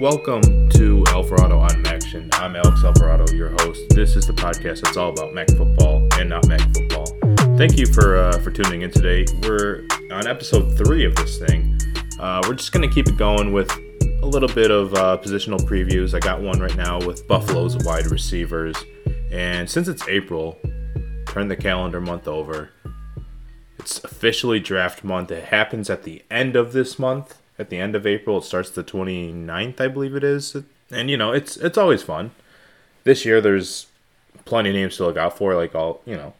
Welcome to Alvarado on Maction. I'm Alex Alvarado, your host. This is the podcast that's all about Mac football and not Mac football. Thank you for uh, for tuning in today. We're on episode three of this thing. Uh, we're just gonna keep it going with a little bit of uh, positional previews. I got one right now with Buffalo's wide receivers, and since it's April, turn the calendar month over. It's officially draft month. It happens at the end of this month at the end of April. It starts the 29th, I believe it is. And you know, it's it's always fun. This year there's plenty of names to look out for like all, you know,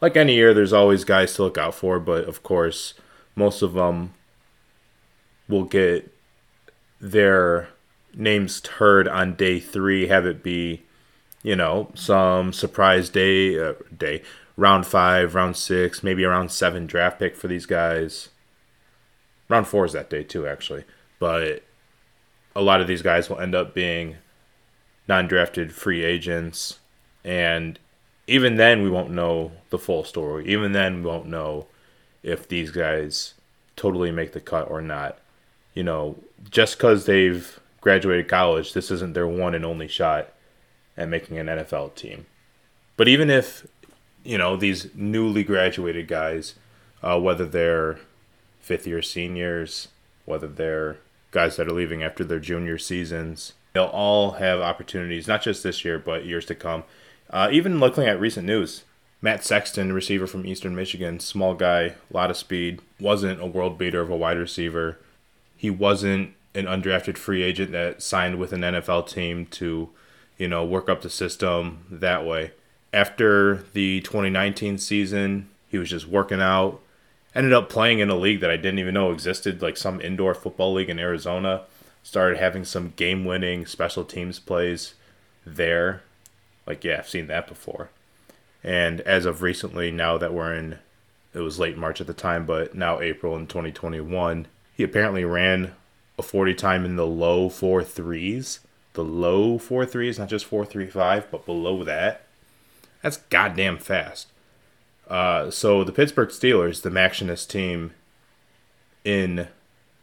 like any year there's always guys to look out for, but of course, most of them will get their names heard on day 3, have it be, you know, some surprise day uh, day round 5, round 6, maybe around 7 draft pick for these guys round four is that day too, actually. But a lot of these guys will end up being non-drafted free agents, and even then we won't know the full story. Even then we won't know if these guys totally make the cut or not. You know, just because they've graduated college, this isn't their one and only shot at making an NFL team. But even if, you know, these newly graduated guys, uh, whether they're fifth year seniors, whether they're guys that are leaving after their junior seasons. They'll all have opportunities, not just this year, but years to come. Uh, even looking at recent news, Matt Sexton, receiver from Eastern Michigan, small guy, a lot of speed, wasn't a world beater of a wide receiver. He wasn't an undrafted free agent that signed with an NFL team to, you know, work up the system that way. After the 2019 season, he was just working out, ended up playing in a league that I didn't even know existed, like some indoor football league in Arizona. Started having some game winning special teams plays there. Like, yeah, I've seen that before. And as of recently, now that we're in, it was late March at the time, but now April in 2021, he apparently ran a 40 time in the low four threes. The low four threes, not just 435, but below that. That's goddamn fast. Uh, so the Pittsburgh Steelers, the Mactionist team in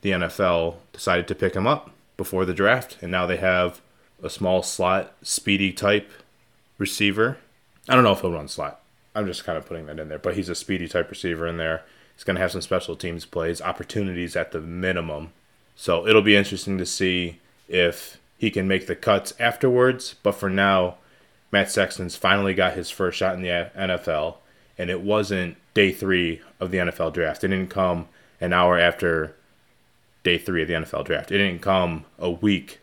the NFL, decided to pick him up before the draft, and now they have a small slot, speedy type receiver. I don't know if he'll run slot. I'm just kind of putting that in there, but he's a speedy type receiver in there. He's going to have some special teams plays, opportunities at the minimum. So it'll be interesting to see if he can make the cuts afterwards. But for now, Matt Sexton's finally got his first shot in the NFL and it wasn't day three of the NFL draft. It didn't come an hour after day three of the NFL draft. It didn't come a week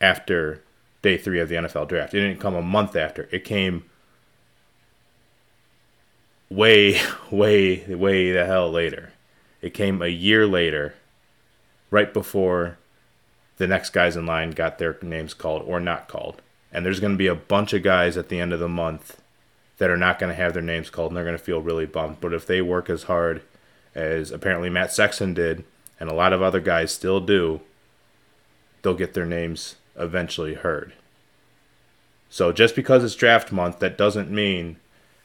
after day three of the NFL draft. It didn't come a month after. It came way, way, way the hell later. It came a year later, right before the next guys in line got their names called or not called. And there's going to be a bunch of guys at the end of the month that are not going to have their names called and they're going to feel really bummed. But if they work as hard as apparently Matt Sexton did and a lot of other guys still do, they'll get their names eventually heard. So just because it's draft month, that doesn't mean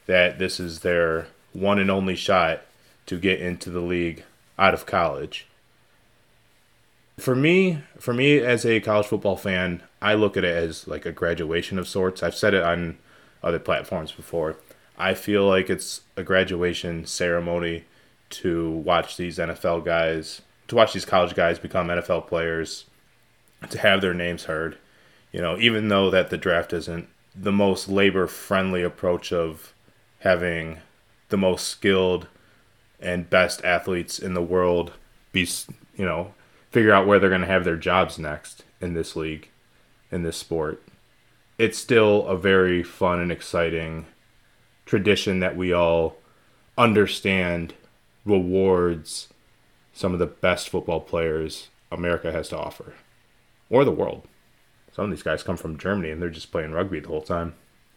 that this is their one and only shot to get into the league out of college. For me, for me as a college football fan, I look at it as like a graduation of sorts. I've said it on other platforms before. I feel like it's a graduation ceremony to watch these NFL guys, to watch these college guys become NFL players, to have their names heard. You know, even though that the draft isn't the most labor friendly approach of having the most skilled and best athletes in the world be, you know, figure out where they're going to have their jobs next in this league, in this sport it's still a very fun and exciting tradition that we all understand rewards some of the best football players America has to offer, or the world. Some of these guys come from Germany and they're just playing rugby the whole time.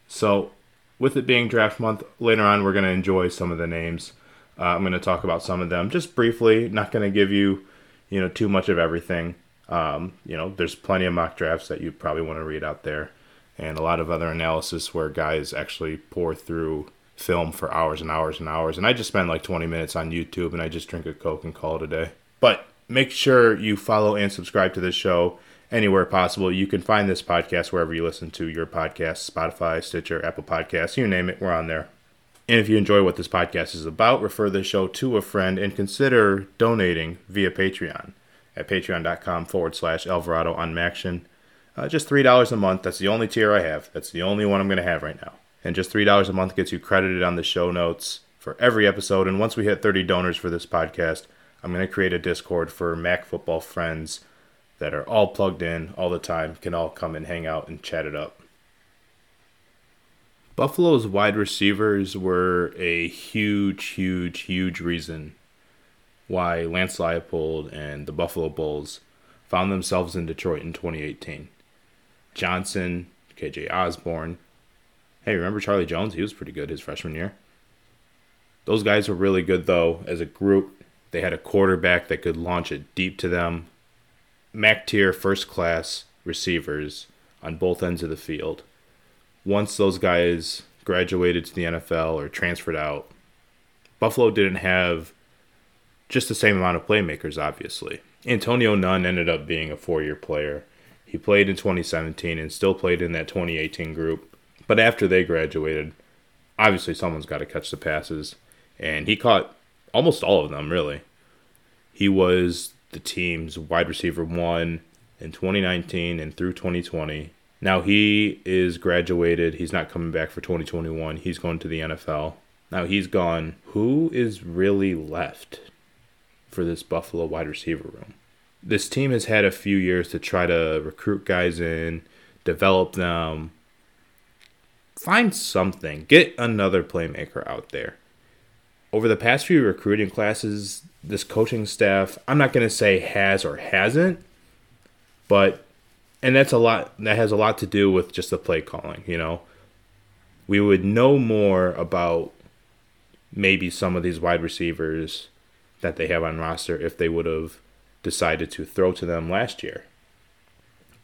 So, with it being draft month, later on we're going to enjoy some of the names. Uh, I'm going to talk about some of them just briefly. Not going to give you, you know, too much of everything. Um, you know, there's plenty of mock drafts that you probably want to read out there and a lot of other analysis where guys actually pour through film for hours and hours and hours. And I just spend like 20 minutes on YouTube and I just drink a Coke and call it a day. But make sure you follow and subscribe to this show anywhere possible. You can find this podcast wherever you listen to your podcast Spotify, Stitcher, Apple Podcasts, you name it, we're on there. And if you enjoy what this podcast is about, refer the show to a friend and consider donating via Patreon at patreon.com forward slash Alvarado on Maction. Uh, just $3 a month. That's the only tier I have. That's the only one I'm going to have right now. And just $3 a month gets you credited on the show notes for every episode. And once we hit 30 donors for this podcast, I'm going to create a Discord for Mac football friends that are all plugged in all the time, can all come and hang out and chat it up. Buffalo's wide receivers were a huge, huge, huge reason why Lance Leipold and the Buffalo Bulls found themselves in Detroit in 2018. Johnson, KJ Osborn. Hey, remember Charlie Jones? He was pretty good his freshman year. Those guys were really good, though, as a group. They had a quarterback that could launch it deep to them. Mac tier, first class receivers on both ends of the field. Once those guys graduated to the NFL or transferred out, Buffalo didn't have just the same amount of playmakers, obviously. Antonio Nunn ended up being a four year player. He played in 2017 and still played in that 2018 group. But after they graduated, obviously someone's got to catch the passes. And he caught almost all of them, really. He was the team's wide receiver one in 2019 and through 2020. Now he is graduated. He's not coming back for 2021. He's going to the NFL. Now he's gone. Who is really left for this Buffalo wide receiver room? This team has had a few years to try to recruit guys in, develop them, find something, get another playmaker out there over the past few recruiting classes, this coaching staff, I'm not going to say has or hasn't, but and that's a lot that has a lot to do with just the play calling, you know. We would know more about maybe some of these wide receivers that they have on roster if they would have decided to throw to them last year.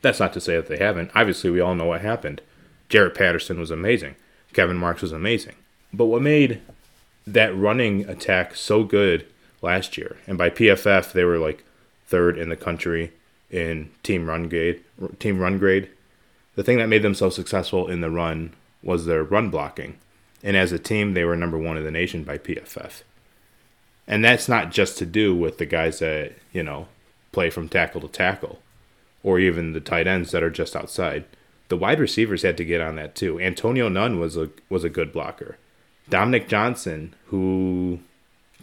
That's not to say that they haven't. Obviously, we all know what happened. Jaret Patterson was amazing. Kevin Marks was amazing. But what made that running attack so good last year. And by PFF, they were like third in the country in team run grade. Team run grade. The thing that made them so successful in the run was their run blocking. And as a team, they were number one in the nation by PFF. And that's not just to do with the guys that, you know, play from tackle to tackle or even the tight ends that are just outside. The wide receivers had to get on that too. Antonio Nunn was a was a good blocker. Dominic Johnson, who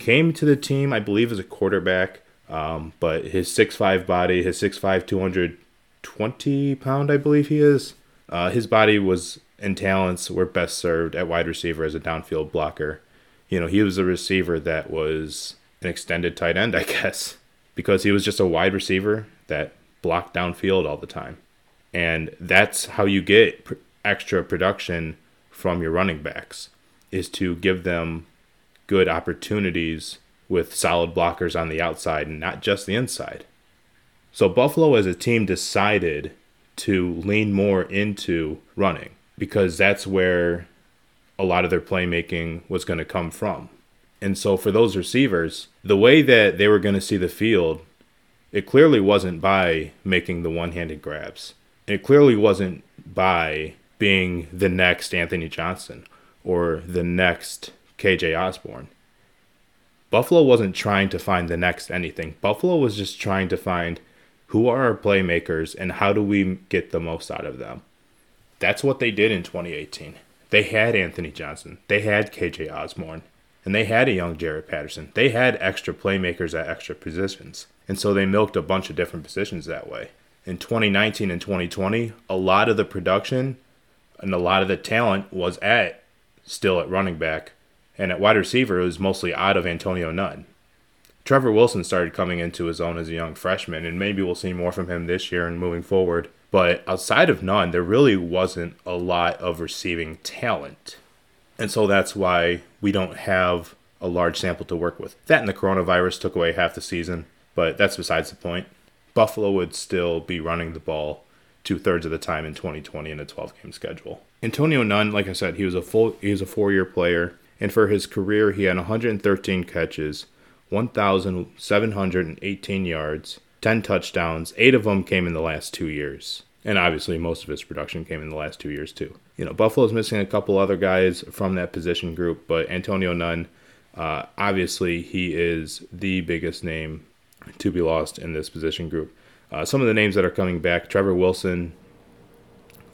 came to the team, I believe, as a quarterback, um, but his 6'5 body, his 6'5, 220 pound, I believe he is, uh, his body was and talents were best served at wide receiver as a downfield blocker. You know, he was a receiver that was an extended tight end, I guess, because he was just a wide receiver that blocked downfield all the time. And that's how you get pr- extra production from your running backs is to give them good opportunities with solid blockers on the outside and not just the inside. So Buffalo as a team decided to lean more into running because that's where a lot of their playmaking was going to come from. And so for those receivers, the way that they were going to see the field, it clearly wasn't by making the one-handed grabs. It clearly wasn't by being the next Anthony Johnson or the next KJ Osborn. Buffalo wasn't trying to find the next anything. Buffalo was just trying to find who are our playmakers and how do we get the most out of them. That's what they did in 2018. They had Anthony Johnson, they had KJ Osborn, and they had a young Jaret Patterson. They had extra playmakers at extra positions. And so they milked a bunch of different positions that way. In 2019 and 2020, a lot of the production and a lot of the talent was at still at running back, and at wide receiver, it was mostly out of Antonio Nunn. Trevor Wilson started coming into his own as a young freshman, and maybe we'll see more from him this year and moving forward. But outside of Nunn, there really wasn't a lot of receiving talent. And so that's why we don't have a large sample to work with. That and the coronavirus took away half the season, but that's besides the point. Buffalo would still be running the ball two thirds of the time in 2020 in a 12 game schedule. Antonio Nunn, like I said, he was a full he was a four year player, and for his career he had 113 catches, 1,718 yards, 10 touchdowns. Eight of them came in the last two years. And obviously, most of his production came in the last two years, too. You know, Buffalo's missing a couple other guys from that position group, but Antonio Nunn, uh, obviously, he is the biggest name to be lost in this position group. Uh, some of the names that are coming back Trevor Wilson.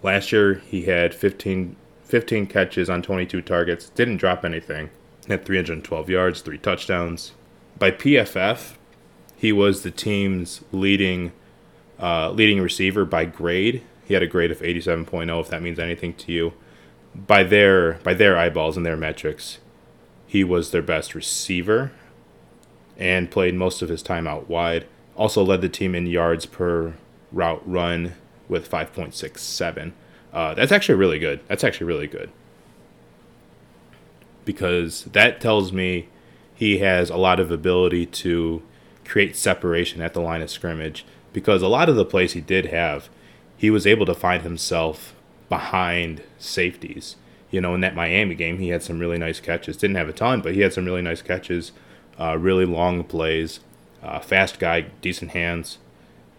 Last year, he had 15, 15 catches on 22 targets, didn't drop anything, had 312 yards, three touchdowns. By PFF, he was the team's leading uh, leading receiver by grade. He had a grade of 87.0, if that means anything to you. By their by their eyeballs and their metrics, he was their best receiver and played most of his time out wide. Also led the team in yards per route run with 5.67. Uh, that's actually really good. That's actually really good. Because that tells me he has a lot of ability to create separation at the line of scrimmage. Because a lot of the plays he did have, he was able to find himself behind safeties. You know, in that Miami game, he had some really nice catches. Didn't have a ton, but he had some really nice catches, uh, really long plays, uh, fast guy, decent hands.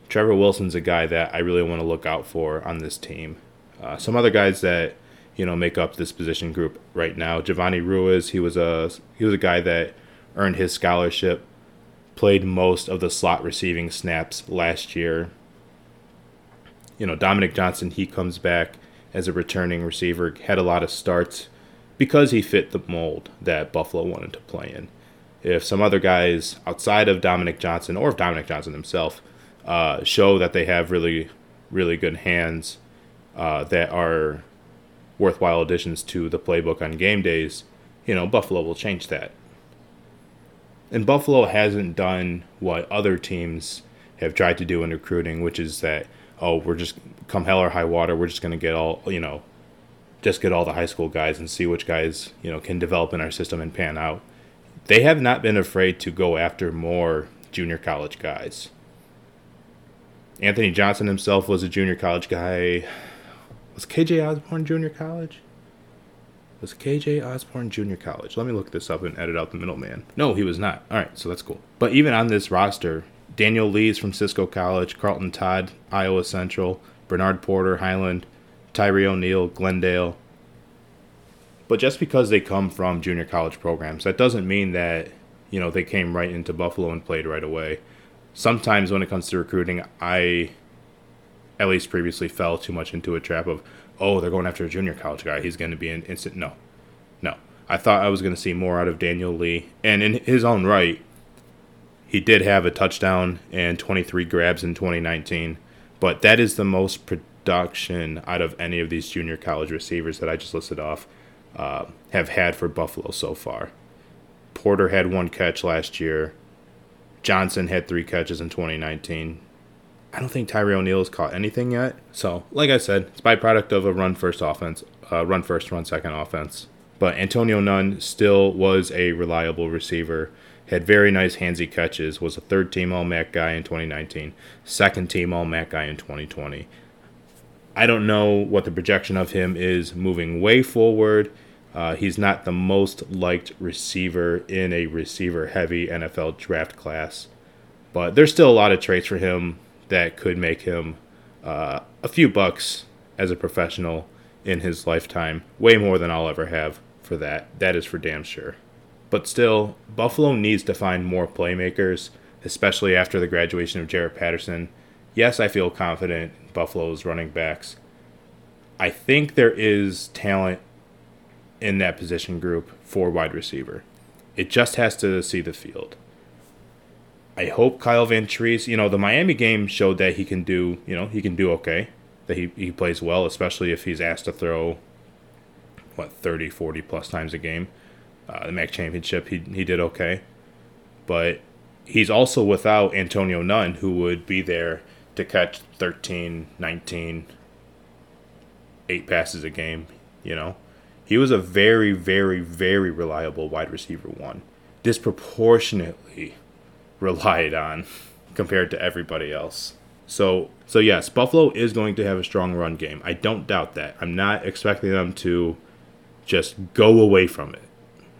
Trevor Wilson's a guy that I really want to look out for on this team. Uh, some other guys that you know make up this position group right now. Giovanni Ruiz, he was a he was a guy that earned his scholarship, played most of the slot receiving snaps last year. You know, Dominic Johnson, he comes back as a returning receiver, had a lot of starts because he fit the mold that Buffalo wanted to play in. If some other guys outside of Dominic Johnson or if Dominic Johnson himself uh, show that they have really, really good hands uh, that are worthwhile additions to the playbook on game days, you know, Buffalo will change that. And Buffalo hasn't done what other teams have tried to do in recruiting, which is that, oh, we're just come hell or high water, we're just going to get all, you know, just get all the high school guys and see which guys, you know, can develop in our system and pan out. They have not been afraid to go after more junior college guys. Anthony Johnson himself was a junior college guy. Was KJ Osborn junior college? Was KJ Osborn junior college? Let me look this up and edit out the middleman. No, he was not. All right, so that's cool. But even on this roster, Daniel Lee's from Cisco College, Carlton Todd, Iowa Central, Bernard Porter, Highland, Tyree O'Neal, Glendale. But just because they come from junior college programs, that doesn't mean that, you know, they came right into Buffalo and played right away. Sometimes when it comes to recruiting, I at least previously fell too much into a trap of, oh, they're going after a junior college guy. He's going to be an instant. No, no. I thought I was going to see more out of Daniel Lee. And in his own right, he did have a touchdown and 23 grabs in 2019. But that is the most production out of any of these junior college receivers that I just listed off uh, have had for Buffalo so far. Porter had one catch last year. Johnson had three catches in 2019. I don't think Tyree O'Neal has caught anything yet. So, like I said, it's byproduct of a run first offense, uh, run first, run second offense. But Antonio Nunn still was a reliable receiver. Had very nice handsy catches. Was a third team All MAC guy in 2019, second team All MAC guy in 2020. I don't know what the projection of him is moving way forward. Uh, he's not the most liked receiver in a receiver heavy NFL draft class, but there's still a lot of traits for him that could make him uh, a few bucks as a professional in his lifetime. Way more than I'll ever have for that. That is for damn sure. But still, Buffalo needs to find more playmakers, especially after the graduation of Jaret Patterson. Yes, I feel confident Buffalo's running backs. I think there is talent in that position group for wide receiver. It just has to see the field. I hope Kyle Vantrease, you know, the Miami game showed that he can do, you know, he can do okay. That he, he plays well, especially if he's asked to throw, what, 30, 40 plus times a game. Uh, the MAC championship, he, he did okay. But he's also without Antonio Nunn, who would be there to catch 13, 19, eight passes a game, you know. He was a very, very, very reliable wide receiver one. Disproportionately relied on compared to everybody else. So so yes, Buffalo is going to have a strong run game. I don't doubt that. I'm not expecting them to just go away from it.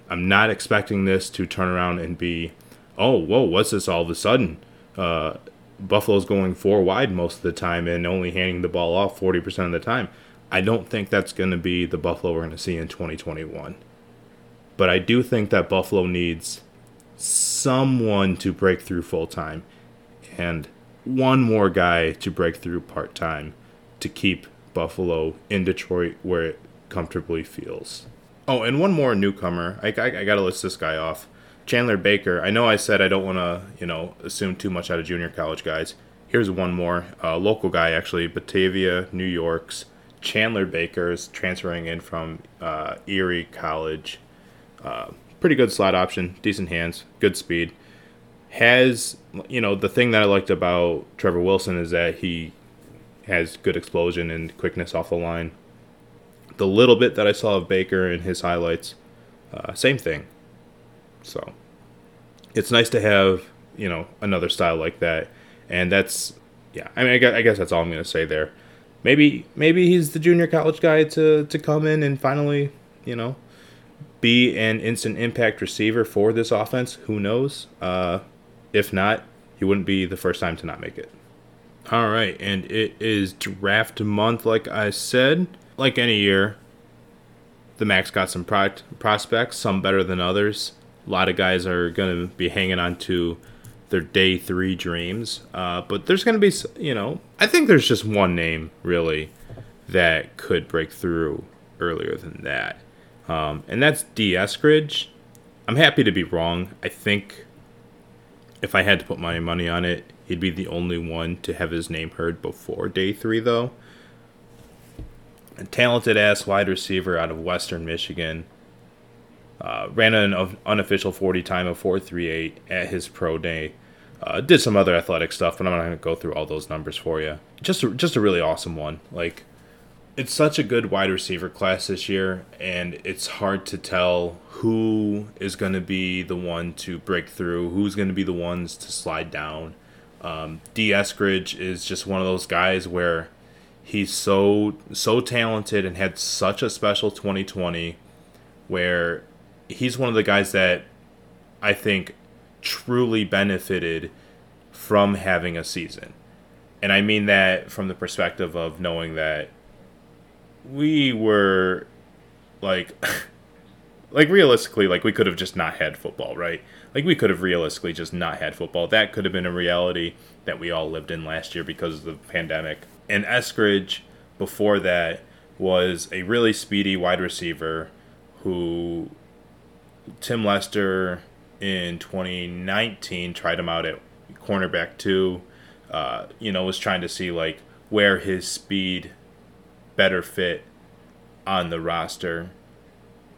I'm not expecting this to turn around and be, oh, whoa, what's this all of a sudden? Uh, Buffalo's going four wide most of the time and only handing the ball off 40% of the time. I don't think that's going to be the Buffalo we're going to see in 2021. But I do think that Buffalo needs someone to break through full time and one more guy to break through part time to keep Buffalo in Detroit where it comfortably feels. Oh, and one more newcomer. I, I, I got to list this guy off. Chandler Baker. I know I said I don't want to, you know, assume too much out of junior college guys. Here's one more. Uh, local guy, actually, Batavia, New York's Chandler Baker is transferring in from uh, Erie College. Uh, pretty good slot option, decent hands, good speed. Has, you know, the thing that I liked about Trevor Wilson is that he has good explosion and quickness off the line. The little bit that I saw of Baker in his highlights, uh, same thing. So it's nice to have you know another style like that, and that's yeah. I mean, I guess, I guess that's all I'm gonna say there. Maybe maybe he's the junior college guy to to come in and finally you know be an instant impact receiver for this offense. Who knows? Uh, if not, he wouldn't be the first time to not make it. All right, and it is draft month, like I said. Like any year, the Max got some pro- prospects, some better than others. A lot of guys are going to be hanging on to their day three dreams. Uh, but there's going to be, you know, I think there's just one name really that could break through earlier than that. Um, and that's Dee Eskridge. I'm happy to be wrong. I think if I had to put my money on it, he'd be the only one to have his name heard before day three, though. A talented ass wide receiver out of Western Michigan. Uh, ran an unofficial 40 time of 438 at his pro day. Uh, did some other athletic stuff, but I'm not going to go through all those numbers for you. Just a, just a really awesome one. Like, it's such a good wide receiver class this year, and it's hard to tell who is going to be the one to break through, who's going to be the ones to slide down. Um, Dee Eskridge is just one of those guys where he's so so talented and had such a special 2020 where he's one of the guys that I think truly benefited from having a season. And I mean that from the perspective of knowing that we were like like realistically like we could have just not had football, right? Like we could have realistically just not had football. That could have been a reality that we all lived in last year because of the pandemic. And Eskridge before that was a really speedy wide receiver who Tim Lester in 2019 tried him out at cornerback two. Uh, you know, was trying to see like where his speed better fit on the roster.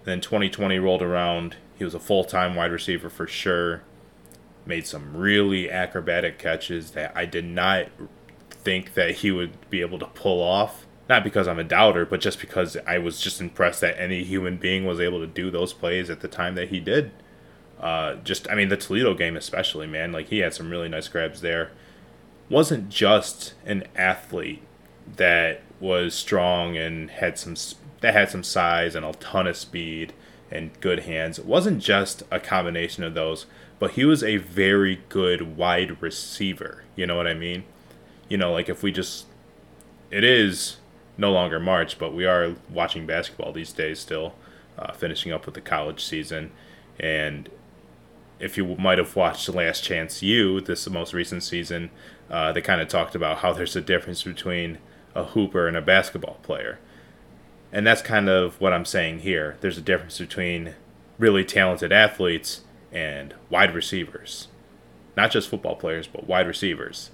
Then 2020 rolled around. He was a full time wide receiver for sure. Made some really acrobatic catches that I did not think that he would be able to pull off not because I'm a doubter, but just because I was just impressed that any human being was able to do those plays at the time that he did. Uh, just, I mean, the Toledo game especially, man. Like he had some really nice grabs there. Wasn't just an athlete that was strong and had some that had some size and a ton of speed and good hands. It wasn't just a combination of those, but he was a very good wide receiver. You know what I mean? You know, like if we just, it is no longer March, but we are watching basketball these days still, uh, finishing up with the college season. And if you might have watched Last Chance U, this most recent season, uh, they kind of talked about how there's a difference between a hooper and a basketball player. And that's kind of what I'm saying here. There's a difference between really talented athletes and wide receivers. Not just football players, but wide receivers.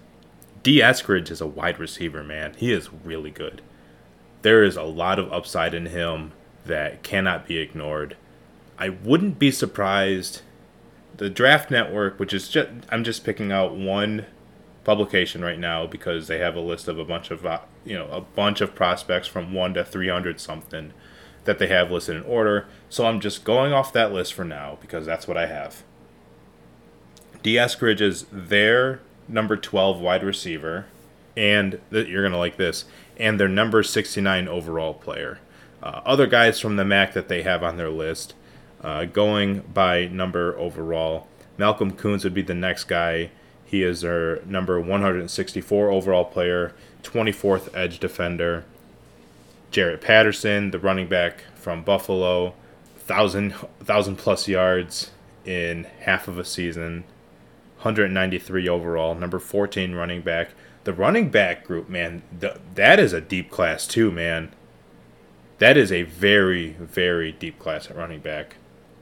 D. Eskridge is a wide receiver, man. He is really good there is a lot of upside in him that cannot be ignored. I wouldn't be surprised. The Draft Network, which is just, I'm just picking out one publication right now because they have a list of a bunch of, uh, you know, a bunch of prospects from 1 to 300 something that they have listed in order. So I'm just going off that list for now because that's what I have. d eskridge is their number 12 wide receiver. And you're going to like this and their number 69 overall player. Uh, other guys from the MAC that they have on their list, uh, going by number overall, Malcolm Koonce would be the next guy. He is their number 164 overall player, 24th edge defender. Jaret Patterson, the running back from Buffalo, thousand thousand plus yards in half of a season, 193 overall, number 14 running back. The running back group, man, the, that is a deep class too, man. That is a very very deep class at running back.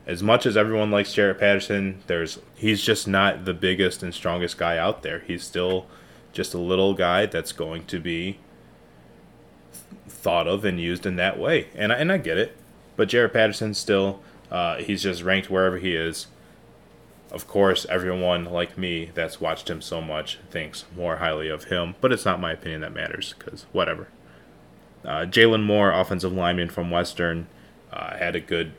As much as everyone likes Jaret Patterson, there's he's just not the biggest and strongest guy out there. He's still just a little guy that's going to be thought of and used in that way. And I, and I get it. But Jaret Patterson still, uh, he's just ranked wherever he is. Of course, everyone like me that's watched him so much thinks more highly of him, but it's not my opinion that matters because whatever. Uh, Jaylon Moore, offensive lineman from Western, uh, had a good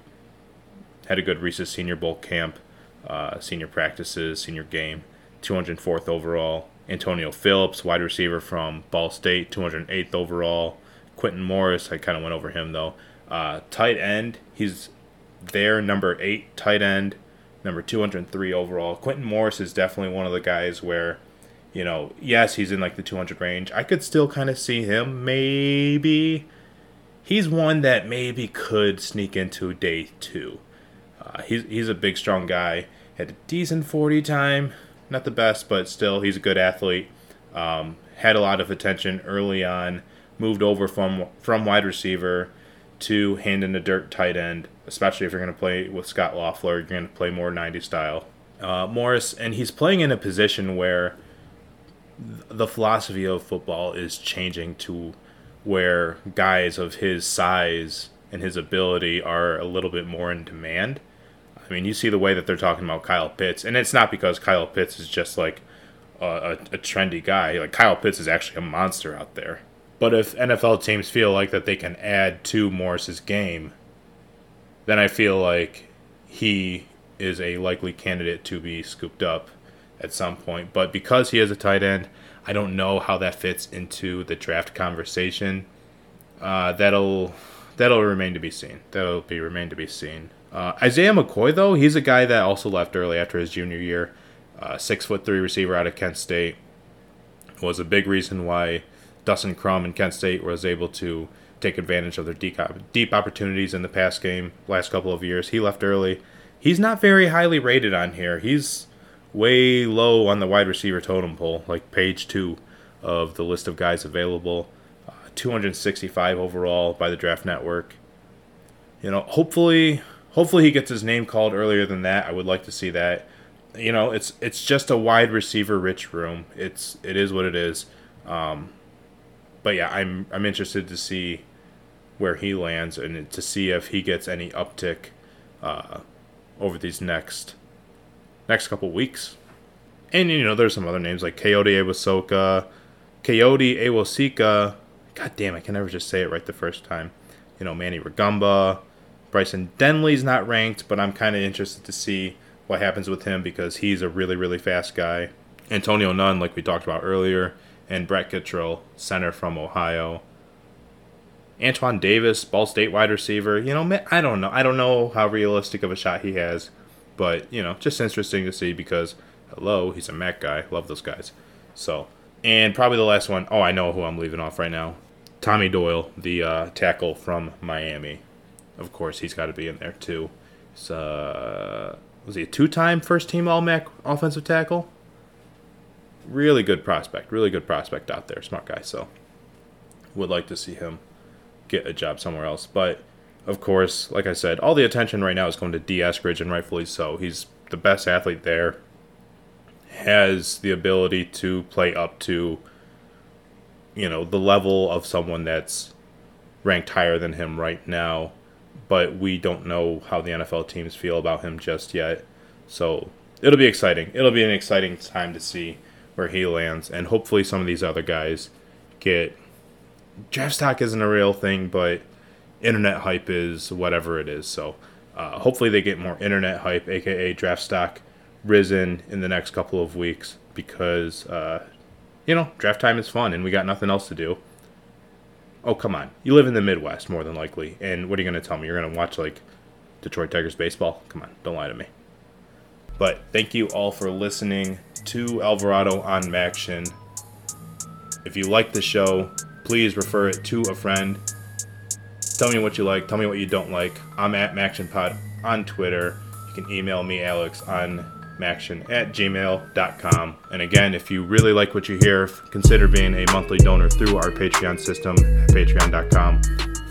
had a good Reese's Senior Bowl camp, uh, senior practices, senior game, 204th overall. Antonio Phillips, wide receiver from Ball State, 208th overall. Quintin Morris, I kind of went over him though. Uh, tight end, he's there, number eight tight end, number 203 overall. Quintin Morris is definitely one of the guys where, you know, yes, he's in like the 200 range. I could still kind of see him maybe. He's one that maybe could sneak into day two. Uh, he's, he's a big, strong guy. Had a decent 40 time. Not the best, but still, he's a good athlete. Um, had a lot of attention early on moved over from from wide receiver to hand in the dirt tight end, especially if you're going to play with Scot Loeffler, you're going to play more 90 style. Uh, Morris, and he's playing in a position where the philosophy of football is changing to where guys of his size and his ability are a little bit more in demand. I mean, you see the way that they're talking about Kyle Pitts, and it's not because Kyle Pitts is just like a, a, trendy guy. Like Kyle Pitts is actually a monster out there. But if NFL teams feel like that they can add to Morris's game, then I feel like he is a likely candidate to be scooped up at some point. But because he is a tight end, I don't know how that fits into the draft conversation. Uh, that'll that'll remain to be seen. That'll be remain to be seen. Uh, Isaiah McCoy though, he's a guy that also left early after his junior year. Uh, six foot three receiver out of Kent State was a big reason why Dustin Crum and Kent State was able to take advantage of their deep, deep opportunities in the pass game last couple of years. He left early. He's not very highly rated on here. He's way low on the wide receiver totem pole, like page two of the list of guys available. Uh, 265 overall by the Draft Network. You know, hopefully, hopefully he gets his name called earlier than that. I would like to see that. You know, it's it's just a wide receiver rich room. It's it is what it is. Um, but yeah, I'm I'm interested to see where he lands and to see if he gets any uptick uh, over these next next couple weeks. And you know, there's some other names like Coyote Awasoka, Kayode Awosika. God damn, I can never just say it right the first time. You know, Manny Rugamba, Bryson Denley's not ranked, but I'm kind of interested to see what happens with him because he's a really, really fast guy. Antonio Nunn, like we talked about earlier, and Brett Kittrell, center from Ohio. Antoine Davis, Ball State wide receiver. You know, I don't know. I don't know how realistic of a shot he has, but you know, just interesting to see because hello, he's a Mac guy. Love those guys. So, and probably the last one. Oh, I know who I'm leaving off right now. Tommy Doyle, the uh, tackle from Miami. Of course, he's got to be in there too. Uh, was he a two-time first-team All-Mac offensive tackle? really good prospect, really good prospect out there, smart guy. So would like to see him get a job somewhere else. But of course, like I said, all the attention right now is going to Dee Eskridge, and rightfully so. He's the best athlete there. Has the ability to play up to, you know, the level of someone that's ranked higher than him right now. But we don't know how the NFL teams feel about him just yet. So it'll be exciting. It'll be an exciting time to see where he lands, and hopefully some of these other guys get draft stock isn't a real thing, but internet hype is whatever it is. So uh, hopefully they get more internet hype, aka draft stock, risen in the next couple of weeks because uh, you know draft time is fun and we got nothing else to do. Oh come on, you live in the Midwest more than likely, and what are you gonna tell me? You're gonna watch like Detroit Tigers baseball? Come on, don't lie to me. But thank you all for listening to Alvarado on Maction. If you like the show, please refer it to a friend. Tell me what you like. Tell me what you don't like. I'm at MactionPod on Twitter. You can email me, Alex, on maction at gmail.com. And again, if you really like what you hear, consider being a monthly donor through our Patreon system at patreon.com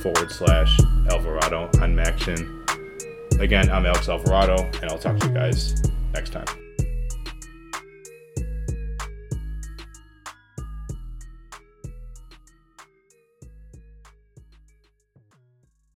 forward slash Alvarado on Maction. Again, I'm Alex Alvarado, and I'll talk to you guys next time.